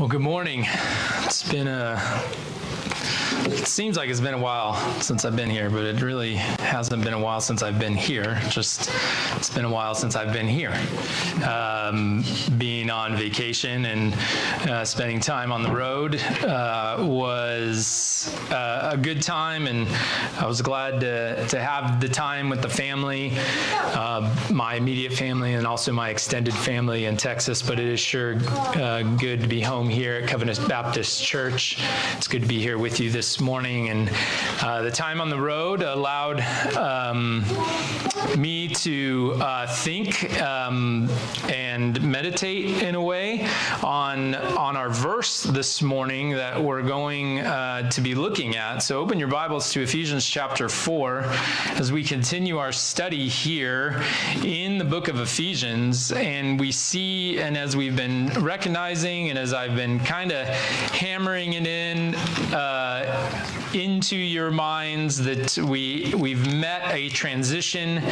Well, good morning. It's been a it seems like it's been a while since I've been here, but it really hasn't been a while since I've been here. Just it's been a while since I've been here. Um, being on vacation and uh, spending time on the road uh, was uh, a good time, and I was glad to, to have the time with the family, uh, my immediate family, and also my extended family in Texas. But it is sure uh, good to be home here at Covenant Baptist Church. It's good to be here with you this morning, and uh, the time on the road allowed um, me to uh, think um, and meditate in a way on on our verse this morning that we're going uh, to be looking at. So open your Bibles to Ephesians chapter four as we continue our study here in the book of Ephesians, and we see, and as we've been recognizing, and as I've been kind of hammering it in. Uh, Thank you into your minds that we we've met a transition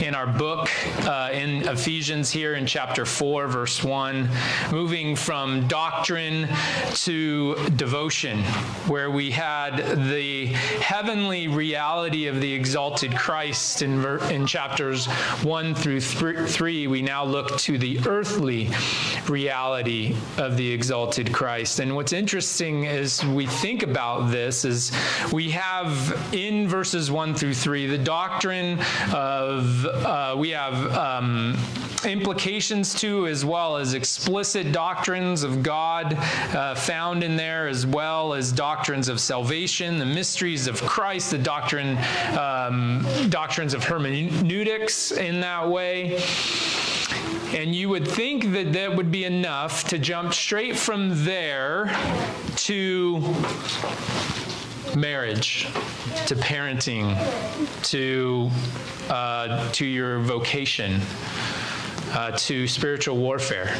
in our book uh, in Ephesians here in chapter 4 verse 1 moving from doctrine to devotion where we had the heavenly reality of the exalted Christ in in chapters 1 through 3 we now look to the earthly reality of the exalted Christ. And what's interesting is we think about this is we have in verses 1 through 3 the doctrine of, uh, we have um, implications to, as well as explicit doctrines of God uh, found in there, as well as doctrines of salvation, the mysteries of Christ, the doctrine, um, doctrines of hermeneutics in that way. And you would think that that would be enough to jump straight from there to marriage, to parenting, to uh, to your vocation, uh, to spiritual warfare.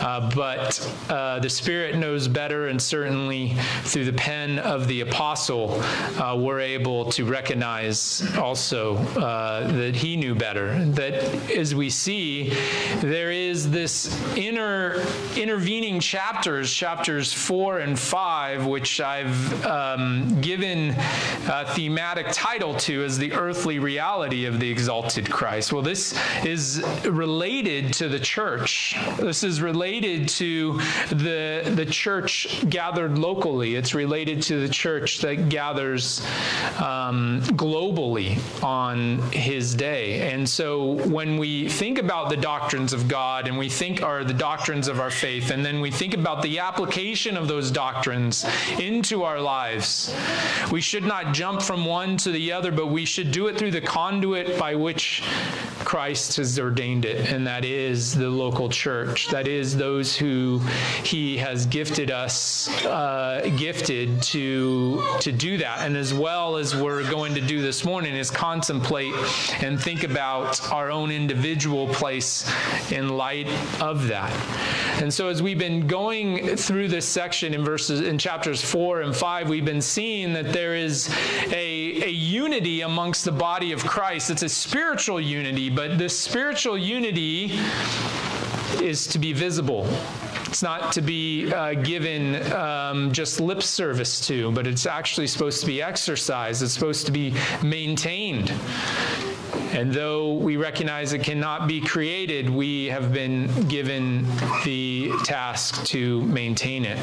Uh, but uh, the Spirit knows better, and certainly through the pen of the apostle, uh, we're able to recognize also uh, that he knew better. That as we see, there is this inner intervening chapters, chapters four and five, which I've um, given a thematic title to as the earthly reality of the exalted Christ. Well, this is related to the church. This is related related to the, the church gathered locally. It's related to the church that gathers um, globally on his day. And so when we think about the doctrines of God and we think are the doctrines of our faith, and then we think about the application of those doctrines into our lives, we should not jump from one to the other, but we should do it through the conduit by which Christ has ordained it, and that is the local church. That is those who He has gifted us, uh, gifted to to do that. And as well as we're going to do this morning is contemplate and think about our own individual place in light of that. And so as we've been going through this section in verses in chapters four and five, we've been seeing that there is a, a unity amongst the body of Christ. It's a spiritual unity, but this spiritual unity is to be visible. It's not to be uh, given um, just lip service to, but it's actually supposed to be exercised. It's supposed to be maintained. And though we recognize it cannot be created, we have been given the task to maintain it.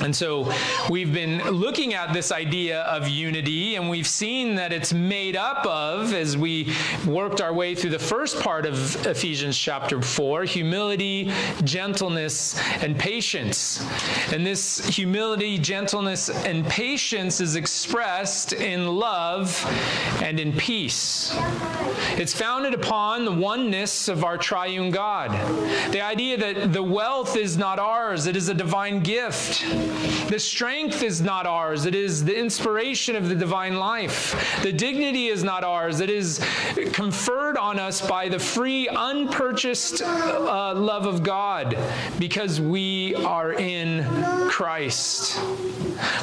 And so we've been looking at this idea of unity, and we've seen that it's made up of, as we worked our way through the first part of Ephesians chapter 4, humility, gentleness, and patience. And this humility, gentleness, and patience is expressed in love and in peace. It's founded upon the oneness of our triune God. The idea that the wealth is not ours, it is a divine gift. The strength is not ours, it is the inspiration of the divine life. The dignity is not ours, it is conferred on us by the free, unpurchased uh, love of God because we are in Christ.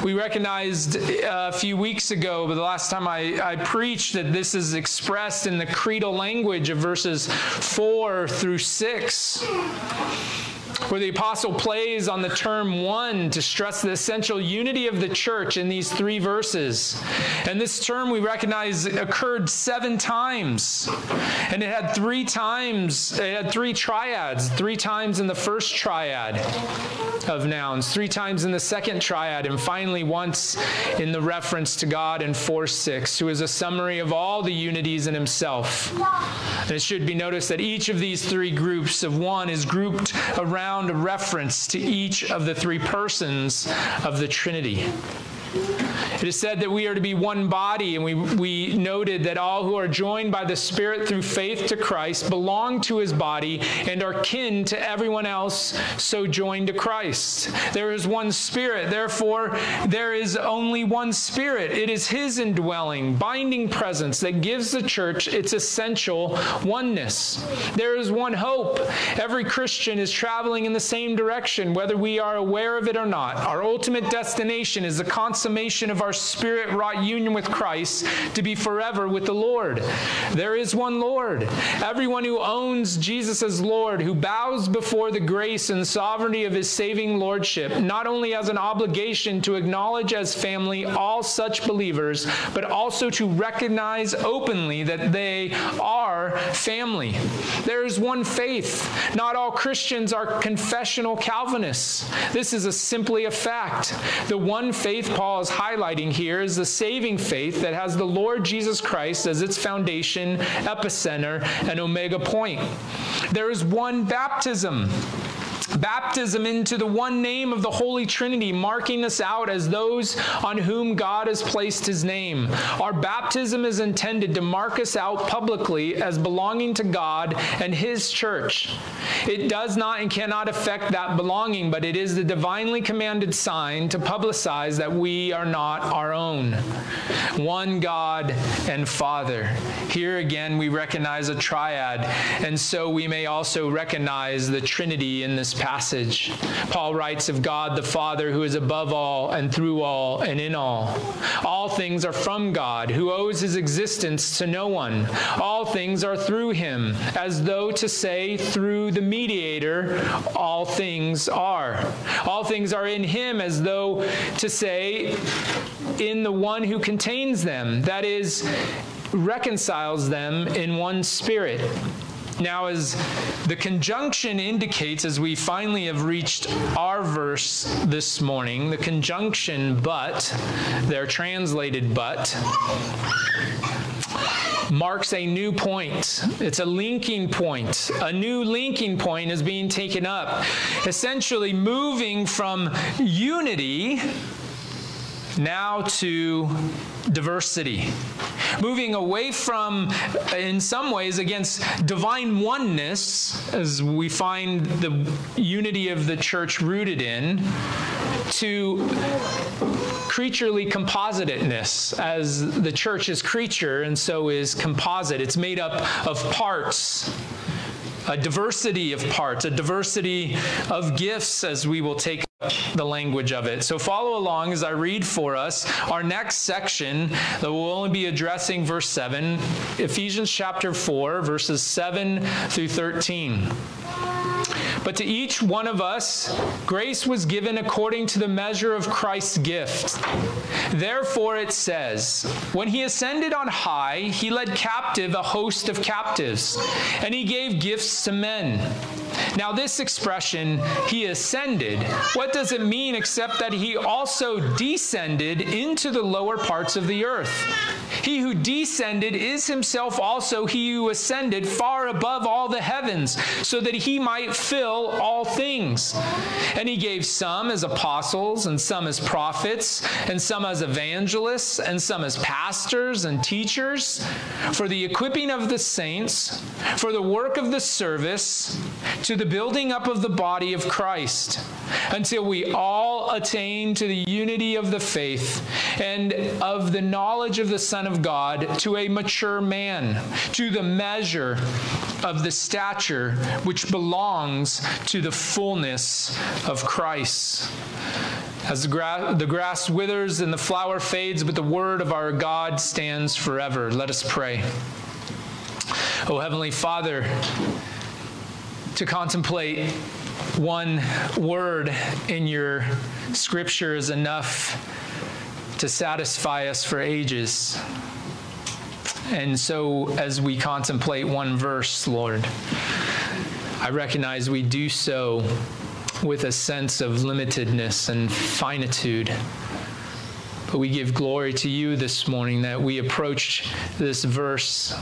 We recognized uh, a few weeks ago, but the last time I, I preached, that this is expressed in the creedal language of verses 4 through 6 where the apostle plays on the term one to stress the essential unity of the church in these three verses. And this term we recognize occurred seven times. And it had three times, it had three triads, three times in the first triad of nouns, three times in the second triad, and finally once in the reference to God in 4 6, who is a summary of all the unities in himself. And it should be noticed that each of these three groups of one is grouped around a reference to each of the three persons of the Trinity. It is said that we are to be one body, and we, we noted that all who are joined by the Spirit through faith to Christ belong to his body and are kin to everyone else so joined to Christ. There is one Spirit, therefore, there is only one Spirit. It is his indwelling, binding presence that gives the church its essential oneness. There is one hope. Every Christian is traveling in the same direction, whether we are aware of it or not. Our ultimate destination is the consummation of our spirit wrought union with Christ to be forever with the Lord. There is one Lord. Everyone who owns Jesus as Lord, who bows before the grace and sovereignty of his saving lordship, not only has an obligation to acknowledge as family all such believers, but also to recognize openly that they are family. There is one faith. Not all Christians are confessional Calvinists. This is a simply a fact. The one faith Paul is highlighting here is the saving faith that has the Lord Jesus Christ as its foundation, epicenter, and omega point. There is one baptism baptism into the one name of the Holy Trinity, marking us out as those on whom God has placed his name. Our baptism is intended to mark us out publicly as belonging to God and his church. It does not and cannot affect that belonging, but it is the divinely commanded sign to publicize that we are not our own. One God and Father. Here again, we recognize a triad, and so we may also recognize the Trinity in this passage. Paul writes of God the Father who is above all and through all and in all. All things are from God, who owes his existence to no one. All things are through him, as though to say, through the mediator, all things are. All things are in him, as though to say, in the one who contains them, that is, reconciles them in one spirit now, as the conjunction indicates, as we finally have reached our verse this morning, the conjunction but, they're translated but, marks a new point. It's a linking point. A new linking point is being taken up, essentially moving from unity now to diversity. Moving away from, in some ways, against divine oneness, as we find the unity of the church rooted in, to creaturely compositeness, as the church is creature and so is composite. It's made up of parts a diversity of parts, a diversity of gifts, as we will take the language of it. So follow along as I read for us our next section that will only be addressing verse 7, Ephesians chapter 4, verses 7 through 13. But to each one of us, grace was given according to the measure of Christ's gift. Therefore, it says, When he ascended on high, he led captive a host of captives, and he gave gifts to men. Now, this expression, he ascended, what does it mean except that he also descended into the lower parts of the earth? He who descended is himself also he who ascended far above all the heavens, so that he might fill all things. And he gave some as apostles, and some as prophets, and some as evangelists, and some as pastors and teachers, for the equipping of the saints, for the work of the service, to the building up of the body of Christ, until we all attain to the unity of the faith and of the knowledge of the Son of God, to a mature man, to the measure of the stature which belongs to the fullness of Christ. As the, gra- the grass withers and the flower fades, but the word of our God stands forever. Let us pray. O Heavenly Father, to contemplate one word in your scripture is enough to satisfy us for ages. And so, as we contemplate one verse, Lord, I recognize we do so with a sense of limitedness and finitude. But we give glory to you this morning that we approach this verse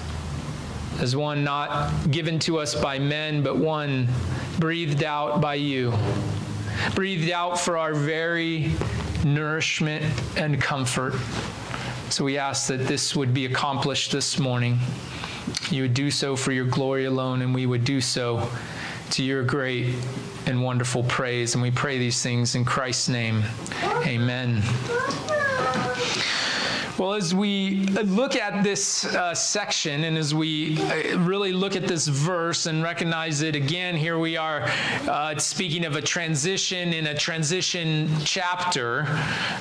as one not given to us by men, but one breathed out by you, breathed out for our very nourishment and comfort. So we ask that this would be accomplished this morning. You would do so for your glory alone, and we would do so to your great and wonderful praise. And we pray these things in Christ's name. Amen. Well, as we look at this uh, section and as we uh, really look at this verse and recognize it again, here we are uh, speaking of a transition in a transition chapter,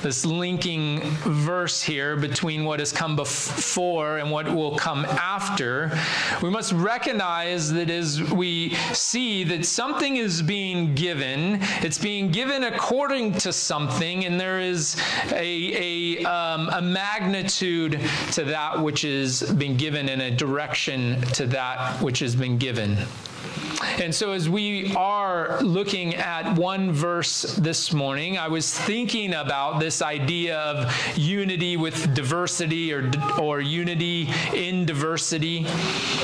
this linking verse here between what has come before and what will come after, we must recognize that as we see that something is being given, it's being given according to something, and there is a, a, um, a magnet magnitude to that which is being given and a direction to that which has been given. And so, as we are looking at one verse this morning, I was thinking about this idea of unity with diversity or, or unity in diversity.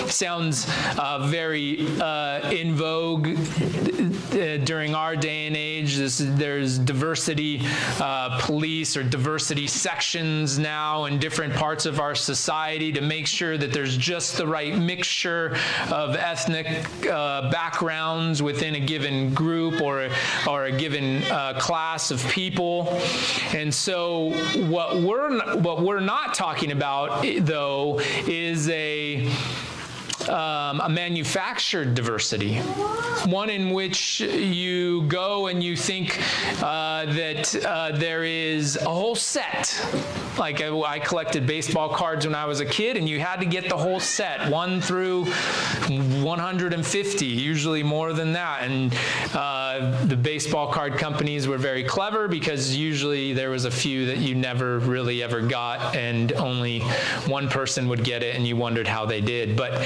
Sounds uh, very uh, in vogue uh, during our day and age. This, there's diversity uh, police or diversity sections now in different parts of our society to make sure that there's just the right mixture of ethnic uh, backgrounds within a given group or, or a given uh, class of people. And so what we're, what we're not talking about, though, is a um, a manufactured diversity, one in which you go and you think uh, that uh, there is a whole set. Like I, I, collected baseball cards when I was a kid, and you had to get the whole set, one through 150, usually more than that. And uh, the baseball card companies were very clever because usually there was a few that you never really ever got, and only one person would get it, and you wondered how they did. But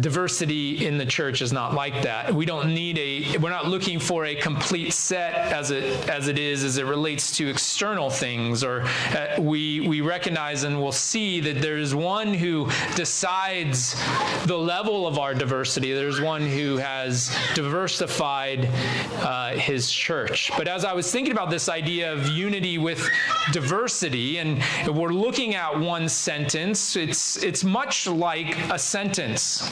diversity in the church is not like that. We don't need a we're not looking for a complete set as it as it is as it relates to external things or uh, we we recognize and we'll see that there's one who decides the level of our diversity. There's one who has diversified uh, his church. But as I was thinking about this idea of unity with diversity and we're looking at one sentence, it's it's much like a sentence.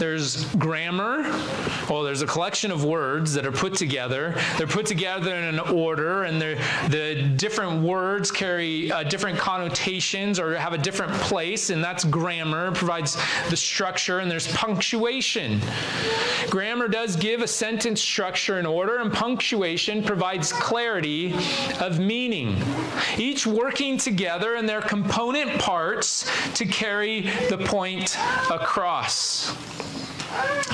There's grammar. Well, there's a collection of words that are put together. They're put together in an order, and the different words carry uh, different connotations or have a different place, and that's grammar. Provides the structure, and there's punctuation. Grammar does give a sentence structure and order, and punctuation provides clarity of meaning. Each working together in their component parts to carry the point across.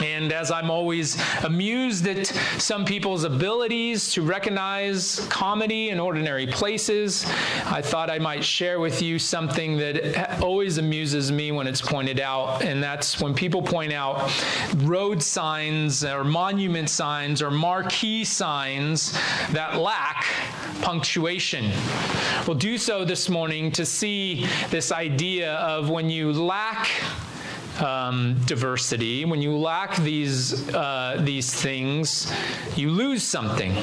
And as I'm always amused at some people's abilities to recognize comedy in ordinary places, I thought I might share with you something that always amuses me when it's pointed out, and that's when people point out road signs or monument signs or marquee signs that lack punctuation. We'll do so this morning to see this idea of when you lack um, diversity, when you lack these uh, these things, you lose something.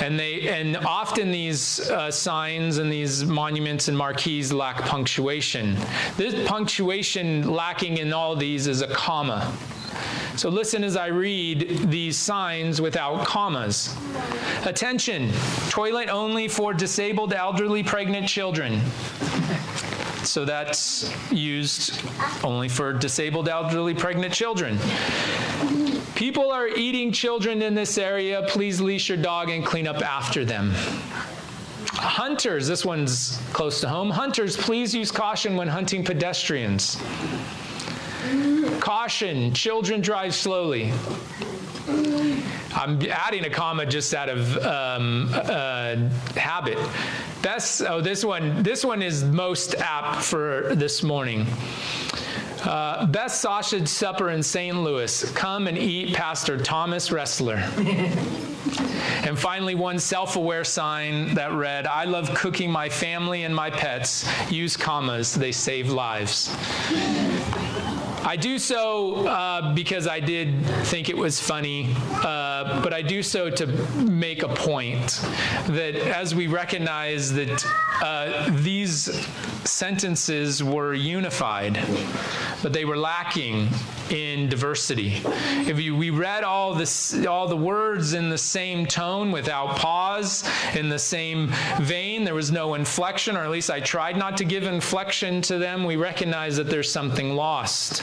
And they and often these uh, signs and these monuments and marquees lack punctuation. This punctuation lacking in all these is a comma. So listen as I read these signs without commas. Attention, toilet only for disabled, elderly, pregnant children. So that's used only for disabled, elderly, pregnant children. People are eating children in this area. Please leash your dog and clean up after them. Hunters, this one's close to home. Hunters, please use caution when hunting pedestrians. Caution, children drive slowly. I'm adding a comma just out of um, uh, habit. Best, oh, this one, this one is most apt for this morning. Uh, best sausage supper in St. Louis. Come and eat Pastor Thomas Wrestler. and finally, one self aware sign that read, I love cooking my family and my pets. Use commas, they save lives. I do so uh, because I did think it was funny, uh, but I do so to make a point that as we recognize that uh, these sentences were unified, but they were lacking in diversity. If you, we read all this, all the words in the same tone without pause, in the same vein, there was no inflection, or at least I tried not to give inflection to them. We recognize that there's something lost.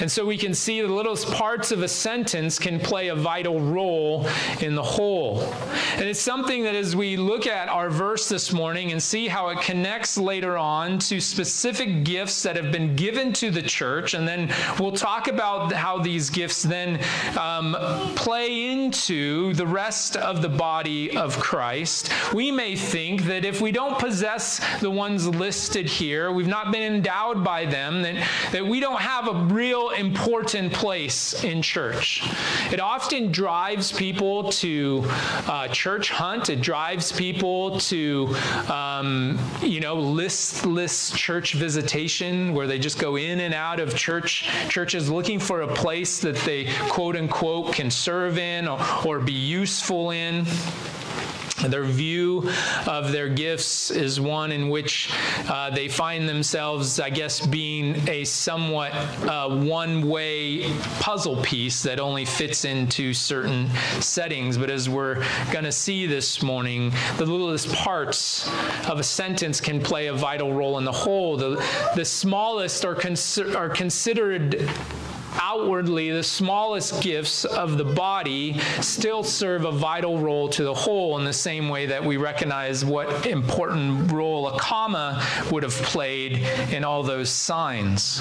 And so we can see the little parts of a sentence can play a vital role in the whole. And it's something that as we look at our verse this morning and see how it connects later on to specific gifts that have been given to the church, and then we'll talk about how these gifts then um, play into the rest of the body of Christ. We may think that if we don't possess the ones listed here, we've not been endowed by them, that, that we don't have a real important place in church. It often drives people to uh, church hunt. It drives people to, um, you know, listless church visitation where they just go in and out of church churches looking for a place that they quote unquote can serve in or, or be useful in. Their view of their gifts is one in which uh, they find themselves, I guess, being a somewhat uh, one way puzzle piece that only fits into certain settings. But as we're going to see this morning, the littlest parts of a sentence can play a vital role in the whole. The, the smallest are, consi- are considered outwardly the smallest gifts of the body still serve a vital role to the whole in the same way that we recognize what important role a comma would have played in all those signs.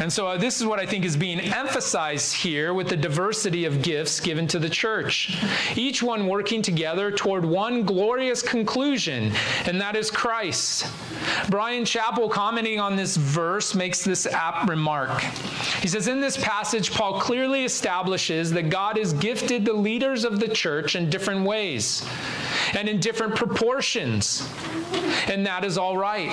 And so uh, this is what I think is being emphasized here with the diversity of gifts given to the church. Each one working together toward one glorious conclusion, and that is Christ. Bryan Chapell, commenting on this verse, makes this apt remark. He says, In this passage, Paul clearly establishes that God has gifted the leaders of the church in different ways and in different proportions. And that is all right.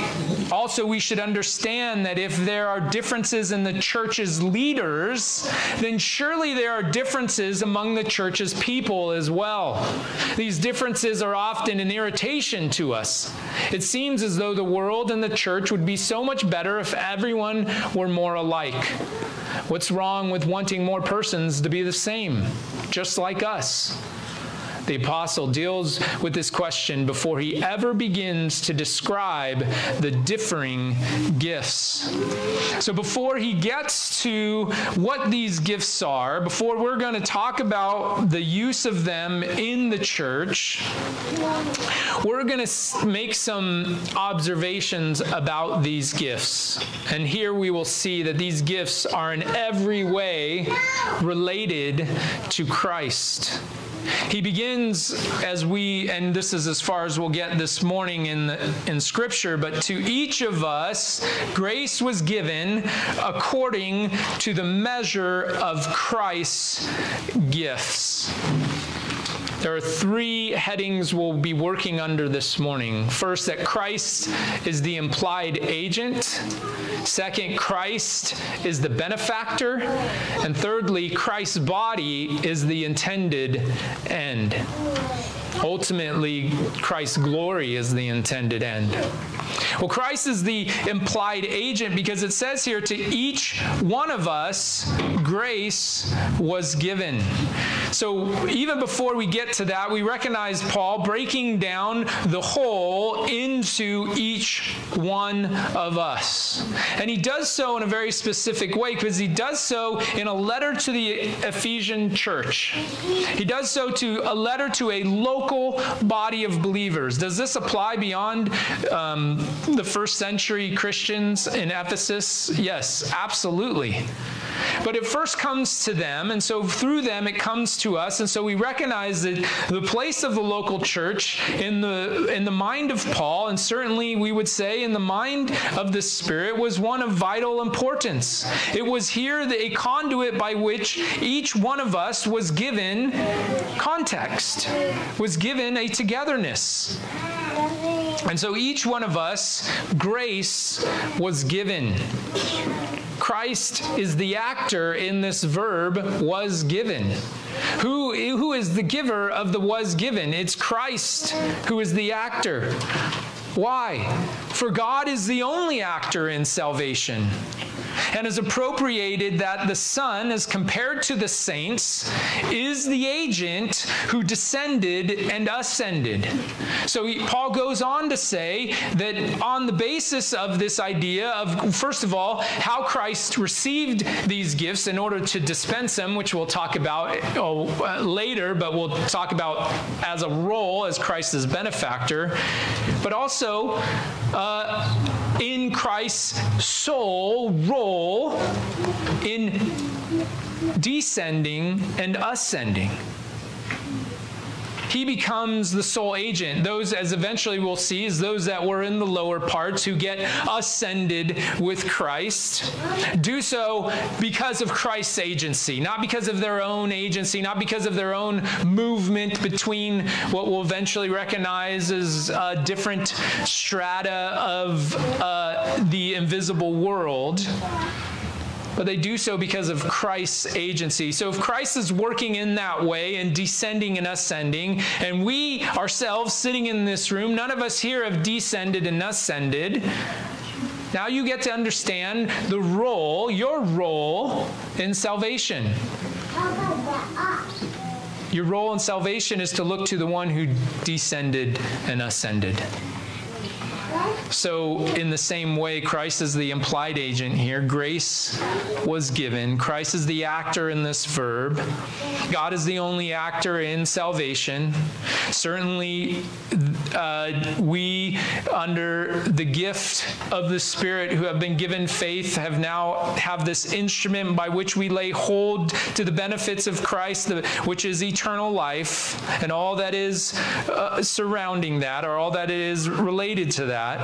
Also, we should understand that if there are differences in the church's leaders, then surely there are differences among the church's people as well. These differences are often an irritation to us. It seems as though the world and the church would be so much better if everyone were more alike. What's wrong with wanting more persons to be the same, just like us? The apostle deals with this question before he ever begins to describe the differing gifts. So, before he gets to what these gifts are, before we're going to talk about the use of them in the church, we're going to make some observations about these gifts. And here we will see that these gifts are in every way related to Christ. He begins as we, and this is as far as we'll get this morning in, the, in Scripture, but to each of us, grace was given according to the measure of Christ's gifts. There are three headings we'll be working under this morning. First, that Christ is the implied agent. Second, Christ is the benefactor. And thirdly, Christ's body is the intended end. Ultimately, Christ's glory is the intended end. Well, Christ is the implied agent because it says here to each one of us, grace was given. So even before we get to that, we recognize Paul breaking down the whole into each one of us. And he does so in a very specific way because he does so in a letter to the Ephesian church. He does so to a letter to a local body of believers. Does this apply beyond um, the first century Christians in Ephesus? Yes, absolutely. But it first comes to them, and so through them it comes to us, and so we recognize that the place of the local church in the in the mind of Paul, and certainly we would say in the mind of the Spirit, was one of vital importance. It was here a conduit by which each one of us was given context, was given a togetherness. And so each one of us, grace was given. Christ is the actor in this verb was given. Who, who is the giver of the was given? It's Christ who is the actor. Why? For God is the only actor in salvation and has appropriated that the Son, as compared to the saints, is the agent who descended and ascended. So he, Paul goes on to say that on the basis of this idea of, first of all, how Christ received these gifts in order to dispense them, which we'll talk about oh, later, but we'll talk about as a role as Christ's benefactor, but also uh, in Christ's soul role in descending and ascending he becomes the sole agent. Those, as eventually we'll see, is those that were in the lower parts who get ascended with Christ. Do so because of Christ's agency, not because of their own agency, not because of their own movement between what we'll eventually recognize as different strata of uh, the invisible world but they do so because of Christ's agency. So if Christ is working in that way and descending and ascending, and we ourselves sitting in this room, none of us here have descended and ascended. Now you get to understand the role, your role in salvation. Your role in salvation is to look to the one who descended and ascended. So, in the same way, Christ is the implied agent here. Grace was given. Christ is the actor in this verb. God is the only actor in salvation. Certainly, uh, we, under the gift of the Spirit who have been given faith, have now have this instrument by which we lay hold to the benefits of Christ, which is eternal life, and all that is uh, surrounding that, or all that is related to that.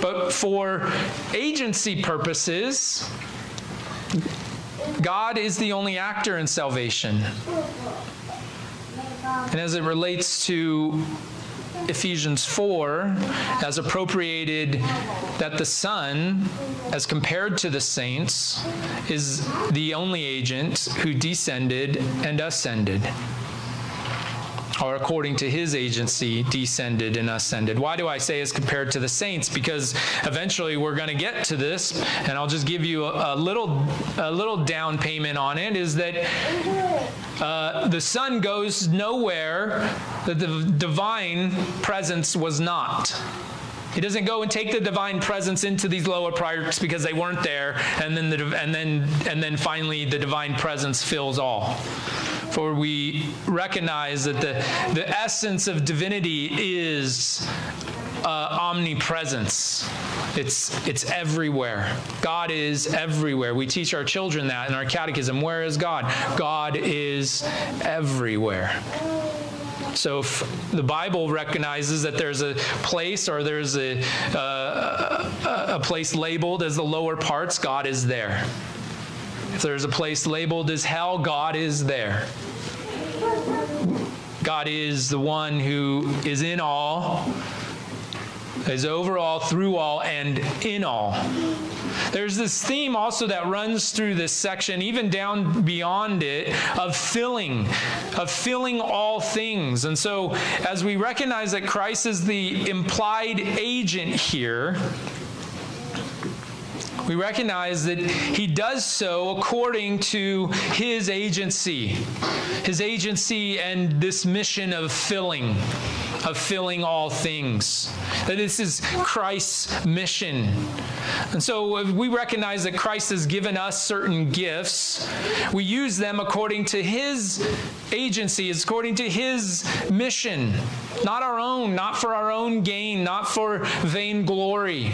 But for agency purposes, God is the only actor in salvation. And as it relates to Ephesians 4 as appropriated that the Son, as compared to the saints, is the only agent who descended and ascended or according to his agency, descended and ascended. Why do I say as compared to the saints? Because eventually we're going to get to this, and I'll just give you a, a little, a little down payment on it. Is that uh, the Son goes nowhere that the divine presence was not. He doesn't go and take the divine presence into these lower parts because they weren't there, and then the, and then and then finally the divine presence fills all for we recognize that the, the essence of divinity is uh, omnipresence. It's, it's everywhere. God is everywhere. We teach our children that in our catechism. Where is God? God is everywhere. So the Bible recognizes that there's a place or there's a, uh, a place labeled as the lower parts, God is there. If there's a place labeled as hell, God is there. God is the one who is in all, is over all, through all, and in all. There's this theme also that runs through this section, even down beyond it, of filling, of filling all things. And so, as we recognize that Christ is the implied agent here, We recognize that he does so according to his agency, his agency and this mission of filling, of filling all things. That this is Christ's mission. And so uh, we recognize that Christ has given us certain gifts. We use them according to his agency, according to his mission, not our own, not for our own gain, not for vainglory.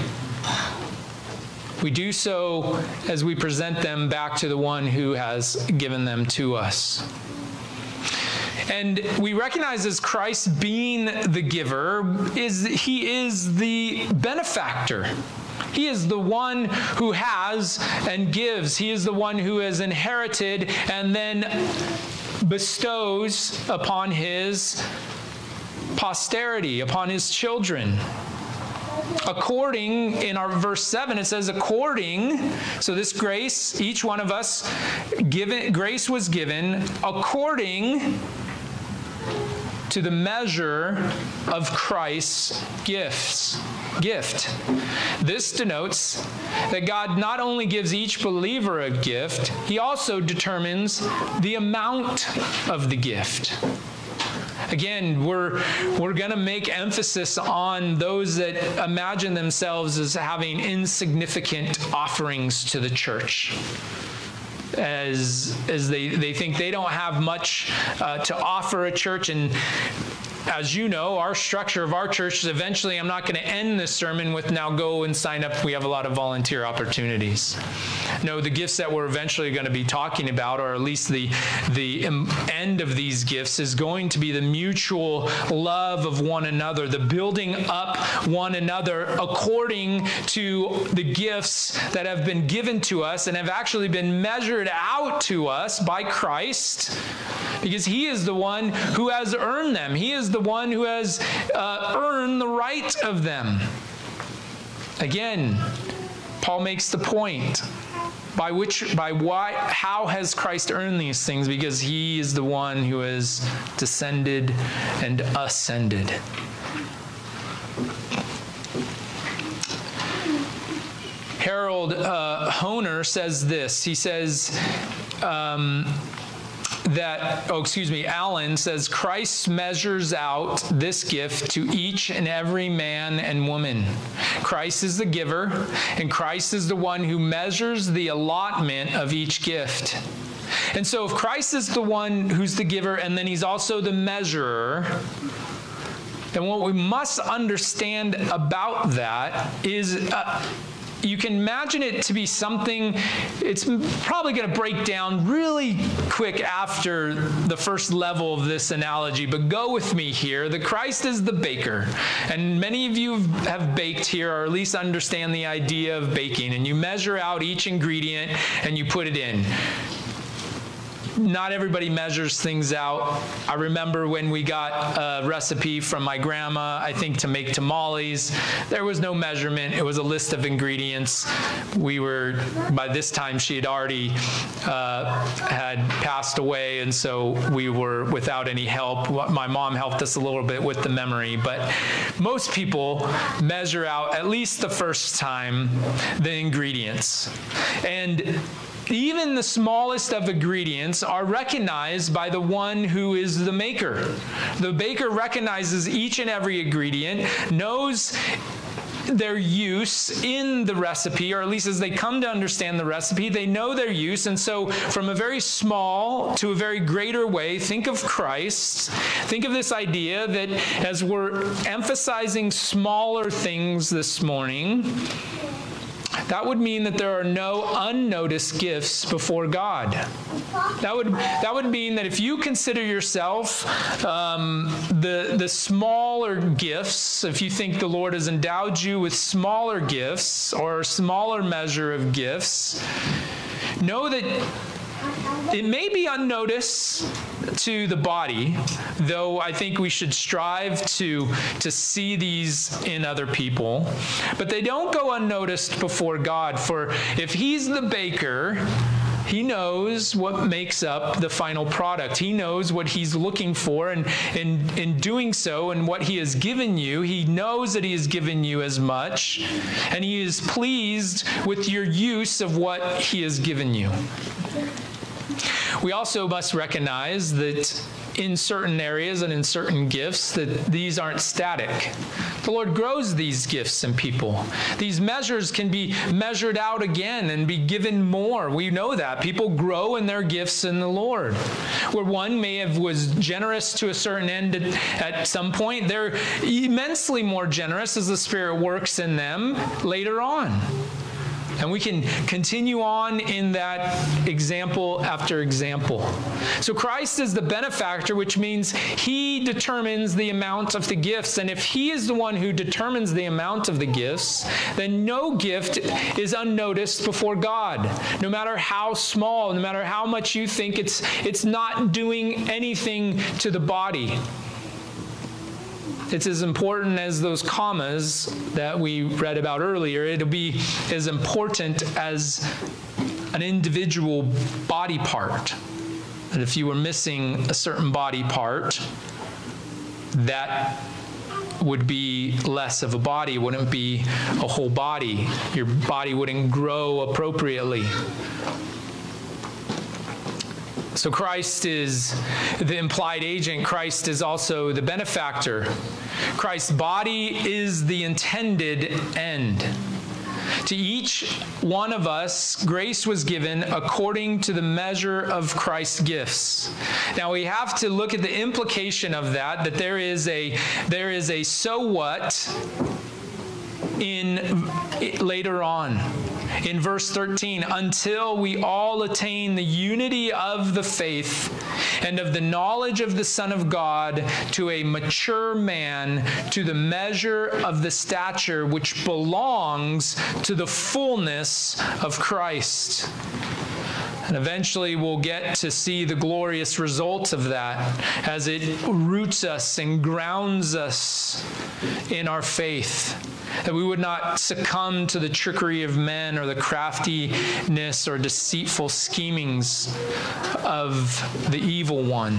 We do so as we present them back to the one who has given them to us. And we recognize as Christ being the giver is he is the benefactor. He is the one who has and gives. He is the one who has inherited and then bestows upon his posterity, upon his children according in our verse 7 it says according so this grace each one of us given grace was given according to the measure of Christ's gifts gift. This denotes that God not only gives each believer a gift he also determines the amount of the gift Again, we're, we're going to make emphasis on those that imagine themselves as having insignificant offerings to the church as as they, they think they don't have much uh, to offer a church and as you know, our structure of our church is eventually, I'm not going to end this sermon with now go and sign up. We have a lot of volunteer opportunities. No, the gifts that we're eventually going to be talking about, or at least the, the end of these gifts, is going to be the mutual love of one another, the building up one another according to the gifts that have been given to us and have actually been measured out to us by Christ because he is the one who has earned them. He is the one who has uh, earned the right of them. Again, Paul makes the point by which by why how has Christ earned these things because he is the one who has descended and ascended. Harold uh, Hoehner says this. He says, um, that, oh, excuse me, Allen says Christ measures out this gift to each and every man and woman. Christ is the giver, and Christ is the one who measures the allotment of each gift. And so, if Christ is the one who's the giver and then he's also the measurer, then what we must understand about that is. Uh, you can imagine it to be something, it's probably going to break down really quick after the first level of this analogy, but go with me here. The Christ is the baker. And many of you have baked here, or at least understand the idea of baking. And you measure out each ingredient and you put it in not everybody measures things out. I remember when we got a recipe from my grandma, I think to make tamales, there was no measurement. It was a list of ingredients. We were, by this time, she had already uh, had passed away, and so we were without any help. My mom helped us a little bit with the memory, but most people measure out, at least the first time, the ingredients. And even the smallest of ingredients are recognized by the one who is the maker. The baker recognizes each and every ingredient, knows their use in the recipe, or at least as they come to understand the recipe, they know their use. And so, from a very small to a very greater way, think of Christ. Think of this idea that as we're emphasizing smaller things this morning, that would mean that there are no unnoticed gifts before God. That would that would mean that if you consider yourself um, the the smaller gifts, if you think the Lord has endowed you with smaller gifts or smaller measure of gifts, know that it may be unnoticed to the body, though I think we should strive to, to see these in other people, but they don't go unnoticed before God. For if He's the baker, He knows what makes up the final product. He knows what he's looking for, and in, in doing so, and what he has given you, he knows that he has given you as much, and he is pleased with your use of what he has given you. We also must recognize that in certain areas and in certain gifts that these aren't static. The Lord grows these gifts in people. These measures can be measured out again and be given more. We know that. People grow in their gifts in the Lord. Where one may have was generous to a certain end at, at some point, they're immensely more generous as the Spirit works in them later on. And we can continue on in that example after example. So Christ is the benefactor, which means he determines the amount of the gifts. And if he is the one who determines the amount of the gifts, then no gift is unnoticed before God. No matter how small, no matter how much you think it's it's not doing anything to the body. It's as important as those commas that we read about earlier. It'll be as important as an individual body part. And if you were missing a certain body part, that would be less of a body, wouldn't be a whole body. Your body wouldn't grow appropriately. So Christ is the implied agent, Christ is also the benefactor. Christ's body is the intended end. To each one of us, grace was given according to the measure of Christ's gifts. Now we have to look at the implication of that, that there is a there is a so what in later on in verse 13 until we all attain the unity of the faith and of the knowledge of the Son of God to a mature man, to the measure of the stature which belongs to the fullness of Christ. And eventually we'll get to see the glorious results of that as it roots us and grounds us in our faith. That we would not succumb to the trickery of men or the craftiness or deceitful schemings of the evil one.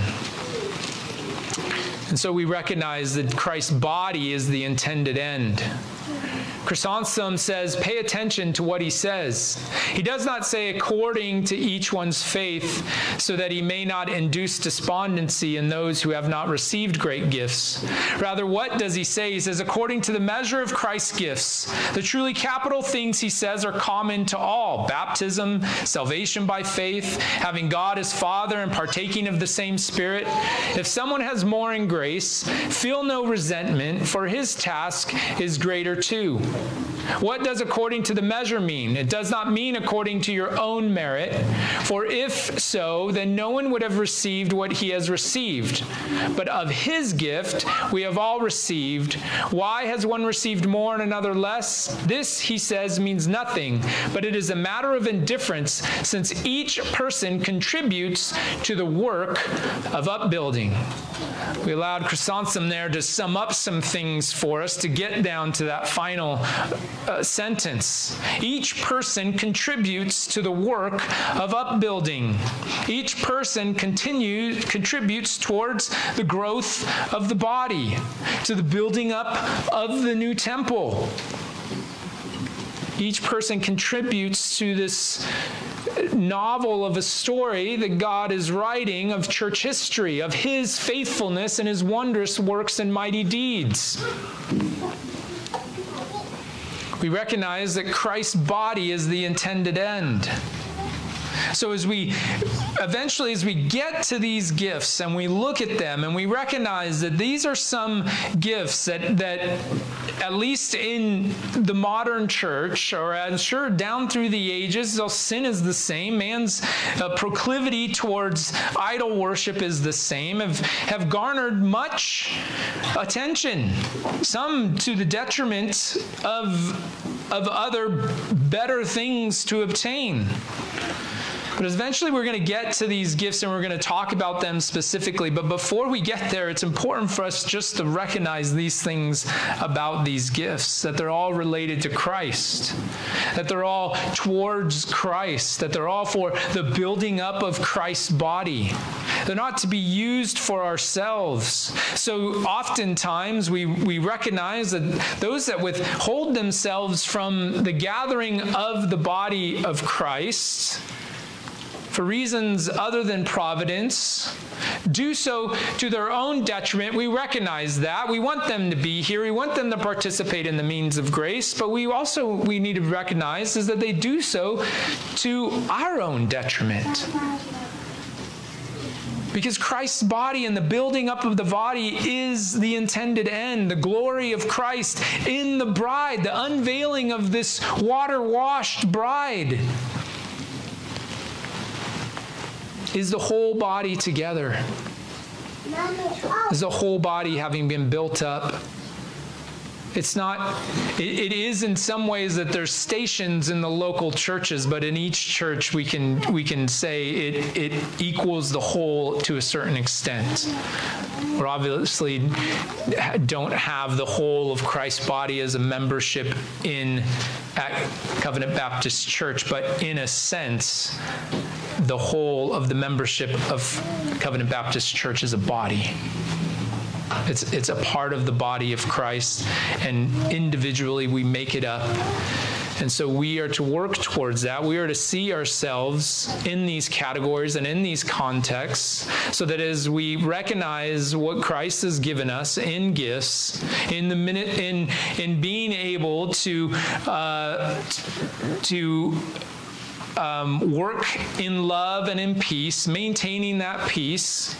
And so we recognize that Christ's body is the intended end. Chrysostom says, pay attention to what he says. He does not say according to each one's faith, so that he may not induce despondency in those who have not received great gifts. Rather, what does he say? He says, according to the measure of Christ's gifts. The truly capital things he says are common to all baptism, salvation by faith, having God as Father, and partaking of the same Spirit. If someone has more in grace, feel no resentment, for his task is greater too. Thank you. What does according to the measure mean? It does not mean according to your own merit, for if so, then no one would have received what he has received. But of his gift we have all received. Why has one received more and another less? This, he says, means nothing, but it is a matter of indifference, since each person contributes to the work of upbuilding. We allowed Chrysostom there to sum up some things for us to get down to that final uh, sentence. Each person contributes to the work of upbuilding. Each person continues contributes towards the growth of the body, to the building up of the new temple. Each person contributes to this novel of a story that God is writing of church history, of his faithfulness and his wondrous works and mighty deeds. We recognize that Christ's body is the intended end. So as we eventually as we get to these gifts and we look at them and we recognize that these are some gifts that that at least in the modern church or I'm sure down through the ages sin is the same man's uh, proclivity towards idol worship is the same have have garnered much attention some to the detriment of of other better things to obtain But eventually we're going to get to these gifts and we're going to talk about them specifically. But before we get there, it's important for us just to recognize these things about these gifts that they're all related to Christ, that they're all towards Christ, that they're all for the building up of Christ's body. They're not to be used for ourselves. So oftentimes we, we recognize that those that withhold themselves from the gathering of the body of Christ, for reasons other than providence, do so to their own detriment. We recognize that. We want them to be here. We want them to participate in the means of grace, but we also we need to recognize is that they do so to our own detriment. Because Christ's body and the building up of the body is the intended end, the glory of Christ in the bride, the unveiling of this water washed bride. Is the whole body together. Is the whole body having been built up. It's not, it, it is in some ways that there's stations in the local churches, but in each church we can, we can say it, it equals the whole to a certain extent. We obviously don't have the whole of Christ's body as a membership in at Covenant Baptist Church, but in a sense, the whole of the membership of Covenant Baptist Church as a body. It's, it's a part of the body of Christ, and individually we make it up. And so we are to work towards that. We are to see ourselves in these categories and in these contexts so that as we recognize what Christ has given us in gifts, in the minute in in being able to uh, to um, work in love and in peace, maintaining that peace.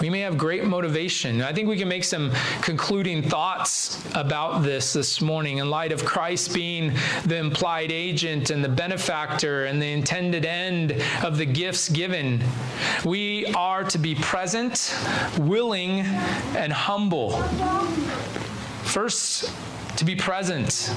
We may have great motivation. I think we can make some concluding thoughts about this this morning in light of Christ being the implied agent and the benefactor and the intended end of the gifts given. We are to be present, willing, and humble. First, to be present.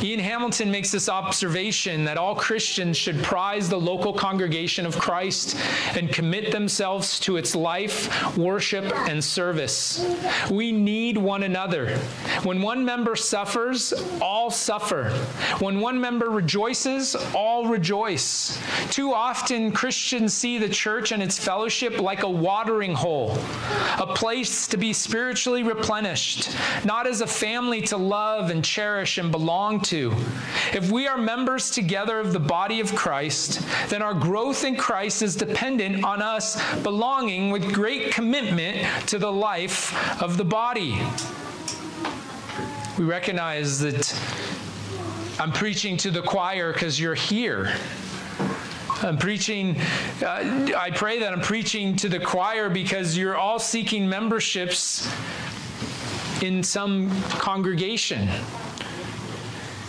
Ian Hamilton makes this observation that all Christians should prize the local congregation of Christ and commit themselves to its life, worship, and service. We need one another. When one member suffers, all suffer. When one member rejoices, all rejoice. Too often, Christians see the church and its fellowship like a watering hole, a place to be spiritually replenished, not as a family to love and cherish and belong to to. If we are members together of the body of Christ, then our growth in Christ is dependent on us belonging with great commitment to the life of the body. We recognize that I'm preaching to the choir because you're here. I'm preaching, uh, I pray that I'm preaching to the choir because you're all seeking memberships in some congregation.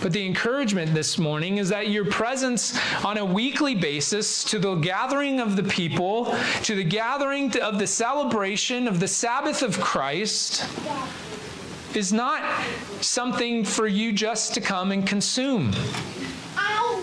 But the encouragement this morning is that your presence on a weekly basis to the gathering of the people, to the gathering of the celebration of the Sabbath of Christ, is not something for you just to come and consume.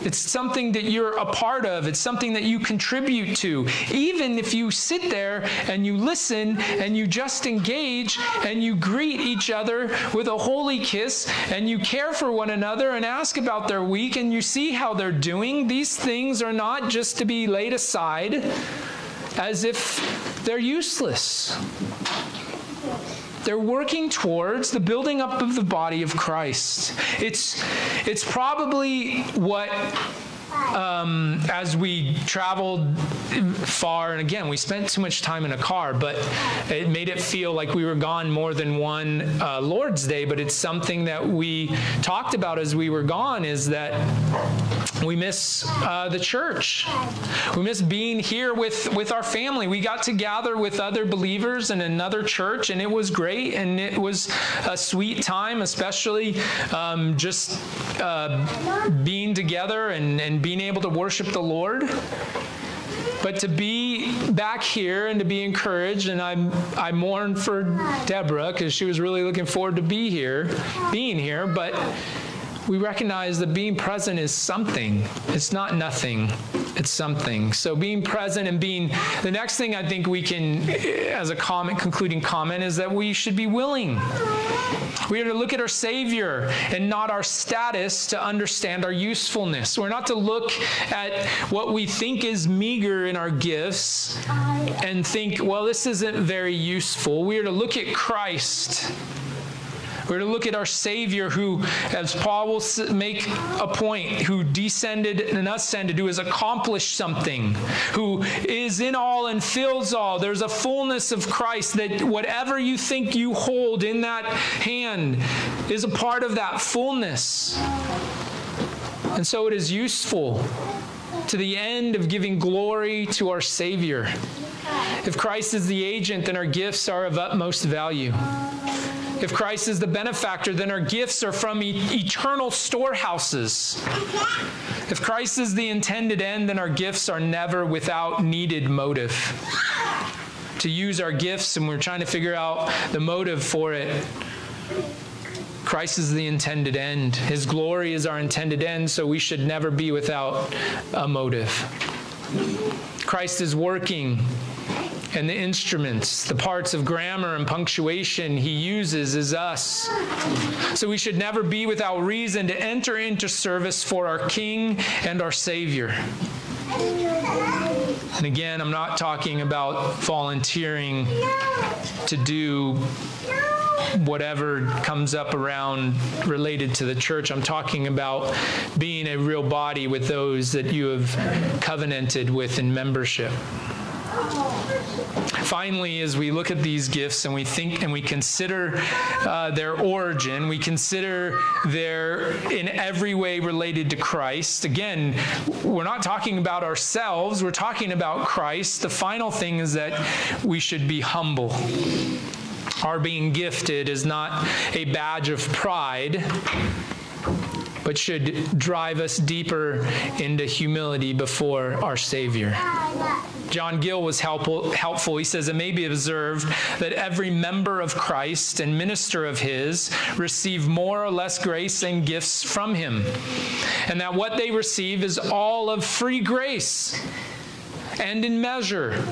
It's something that you're a part of. It's something that you contribute to. Even if you sit there and you listen and you just engage and you greet each other with a holy kiss and you care for one another and ask about their week and you see how they're doing, these things are not just to be laid aside as if they're useless. They're working towards the building up of the body of Christ. It's, it's probably what um, as we traveled far, and again, we spent too much time in a car, but it made it feel like we were gone more than one uh, Lord's Day. But it's something that we talked about as we were gone is that we miss uh, the church. We miss being here with, with our family. We got to gather with other believers in another church, and it was great, and it was a sweet time, especially um, just uh, being together and, and being able to worship the Lord. But to be back here and to be encouraged, and I I mourn for Deborah because she was really looking forward to be here, being here. But we recognize that being present is something. It's not nothing. it's something. So being present and being the next thing I think we can, as a comment, concluding comment, is that we should be willing. We are to look at our Savior and not our status to understand our usefulness. We're not to look at what we think is meager in our gifts and think, well, this isn't very useful. We are to look at Christ we're to look at our Savior who, as Paul will make a point, who descended and ascended, who has accomplished something, who is in all and fills all. There's a fullness of Christ that whatever you think you hold in that hand is a part of that fullness. And so it is useful to the end of giving glory to our Savior. If Christ is the agent, then our gifts are of utmost value. If Christ is the benefactor, then our gifts are from e- eternal storehouses. If Christ is the intended end, then our gifts are never without needed motive. To use our gifts, and we're trying to figure out the motive for it. Christ is the intended end. His glory is our intended end, so we should never be without a motive. Christ is working and the instruments, the parts of grammar and punctuation he uses is us. So we should never be without reason to enter into service for our King and our Savior. And again, I'm not talking about volunteering to do whatever comes up around related to the church. I'm talking about being a real body with those that you have covenanted with in membership. Finally, as we look at these gifts and we think and we consider uh, their origin, we consider their in every way related to Christ. Again, we're not talking about ourselves, we're talking about Christ. The final thing is that we should be humble. Our being gifted is not a badge of pride but should drive us deeper into humility before our Savior. John Gill was helpful. He says, It may be observed that every member of Christ and minister of his receive more or less grace and gifts from him, and that what they receive is all of free grace and in measure.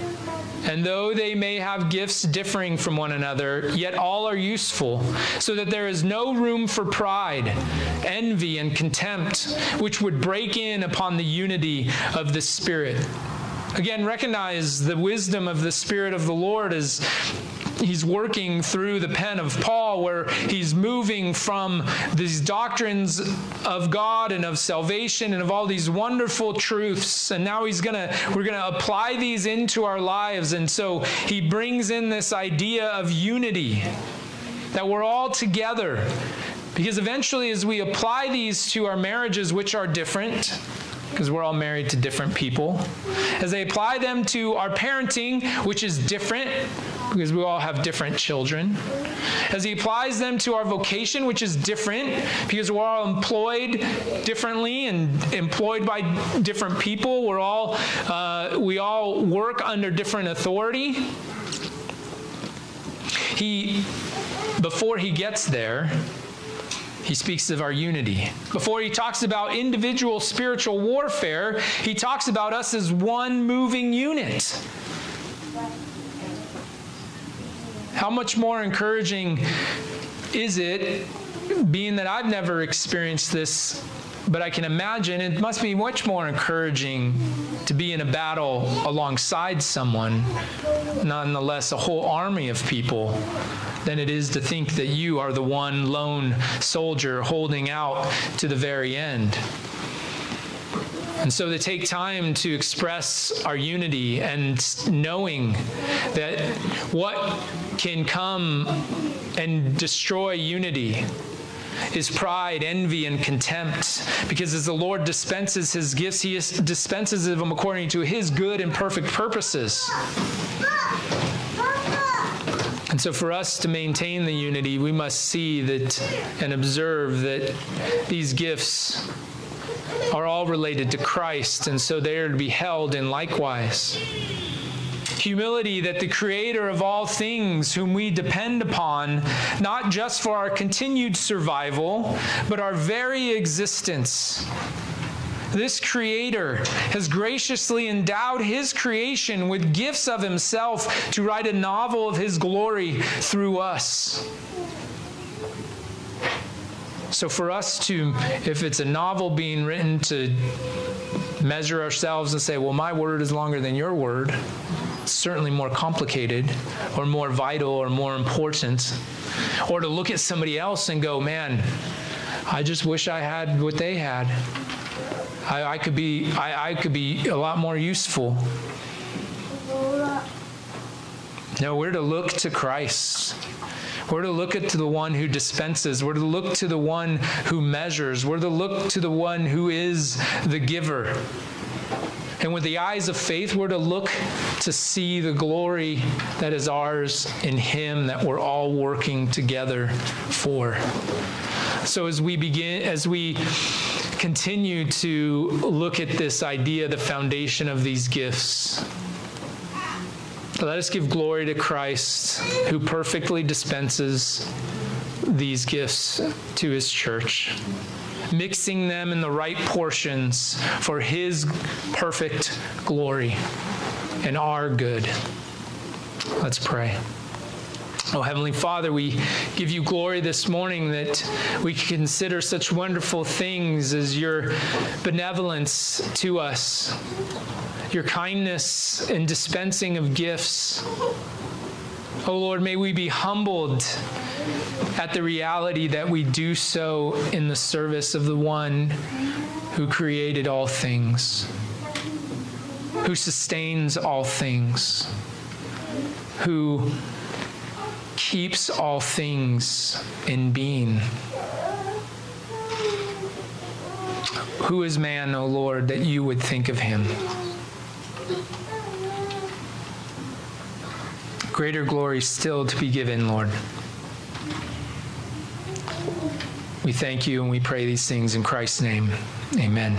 And though they may have gifts differing from one another, yet all are useful, so that there is no room for pride, envy, and contempt, which would break in upon the unity of the Spirit. Again, recognize the wisdom of the Spirit of the Lord as he's working through the pen of Paul, where he's moving from these doctrines of God and of salvation and of all these wonderful truths. And now he's gonna we're gonna apply these into our lives. And so he brings in this idea of unity. That we're all together. Because eventually, as we apply these to our marriages, which are different, because we're all married to different people, as they apply them to our parenting, which is different because we all have different children, as he applies them to our vocation, which is different because we're all employed differently and employed by different people. We're all uh, we all work under different authority. He before he gets there he speaks of our unity. Before he talks about individual spiritual warfare, he talks about us as one moving unit. How much more encouraging is it, being that I've never experienced this, but I can imagine it must be much more encouraging to be in a battle alongside someone, nonetheless, a whole army of people than it is to think that you are the one lone soldier holding out to the very end. And so to take time to express our unity and knowing that what can come and destroy unity is pride, envy, and contempt. Because as the Lord dispenses his gifts, he dispenses them according to his good and perfect purposes. And so, for us to maintain the unity, we must see that and observe that these gifts are all related to Christ, and so they are to be held in likewise. Humility that the Creator of all things, whom we depend upon, not just for our continued survival, but our very existence, This Creator has graciously endowed His creation with gifts of Himself to write a novel of His glory through us. So, for us to, if it's a novel being written to measure ourselves and say, well, my word is longer than your word, certainly more complicated or more vital or more important. Or to look at somebody else and go, man, I just wish I had what they had. I, I could be I, I could be a lot more useful. No, we're to look to Christ. We're to look at to the one who dispenses. We're to look to the one who measures. We're to look to the one who is the giver. And with the eyes of faith, we're to look to see the glory that is ours in Him that we're all working together for. So as we begin, as we continue to look at this idea, the foundation of these gifts, let us give glory to Christ who perfectly dispenses these gifts to his church, mixing them in the right portions for his perfect glory and our good. Let's pray. Oh, Heavenly Father, we give you glory this morning that we can consider such wonderful things as your benevolence to us, your kindness in dispensing of gifts. Oh Lord, may we be humbled at the reality that we do so in the service of the one who created all things, who sustains all things, who keeps all things in being. Who is man, O Lord, that you would think of him? Greater glory still to be given, Lord. We thank you and we pray these things in Christ's name. Amen.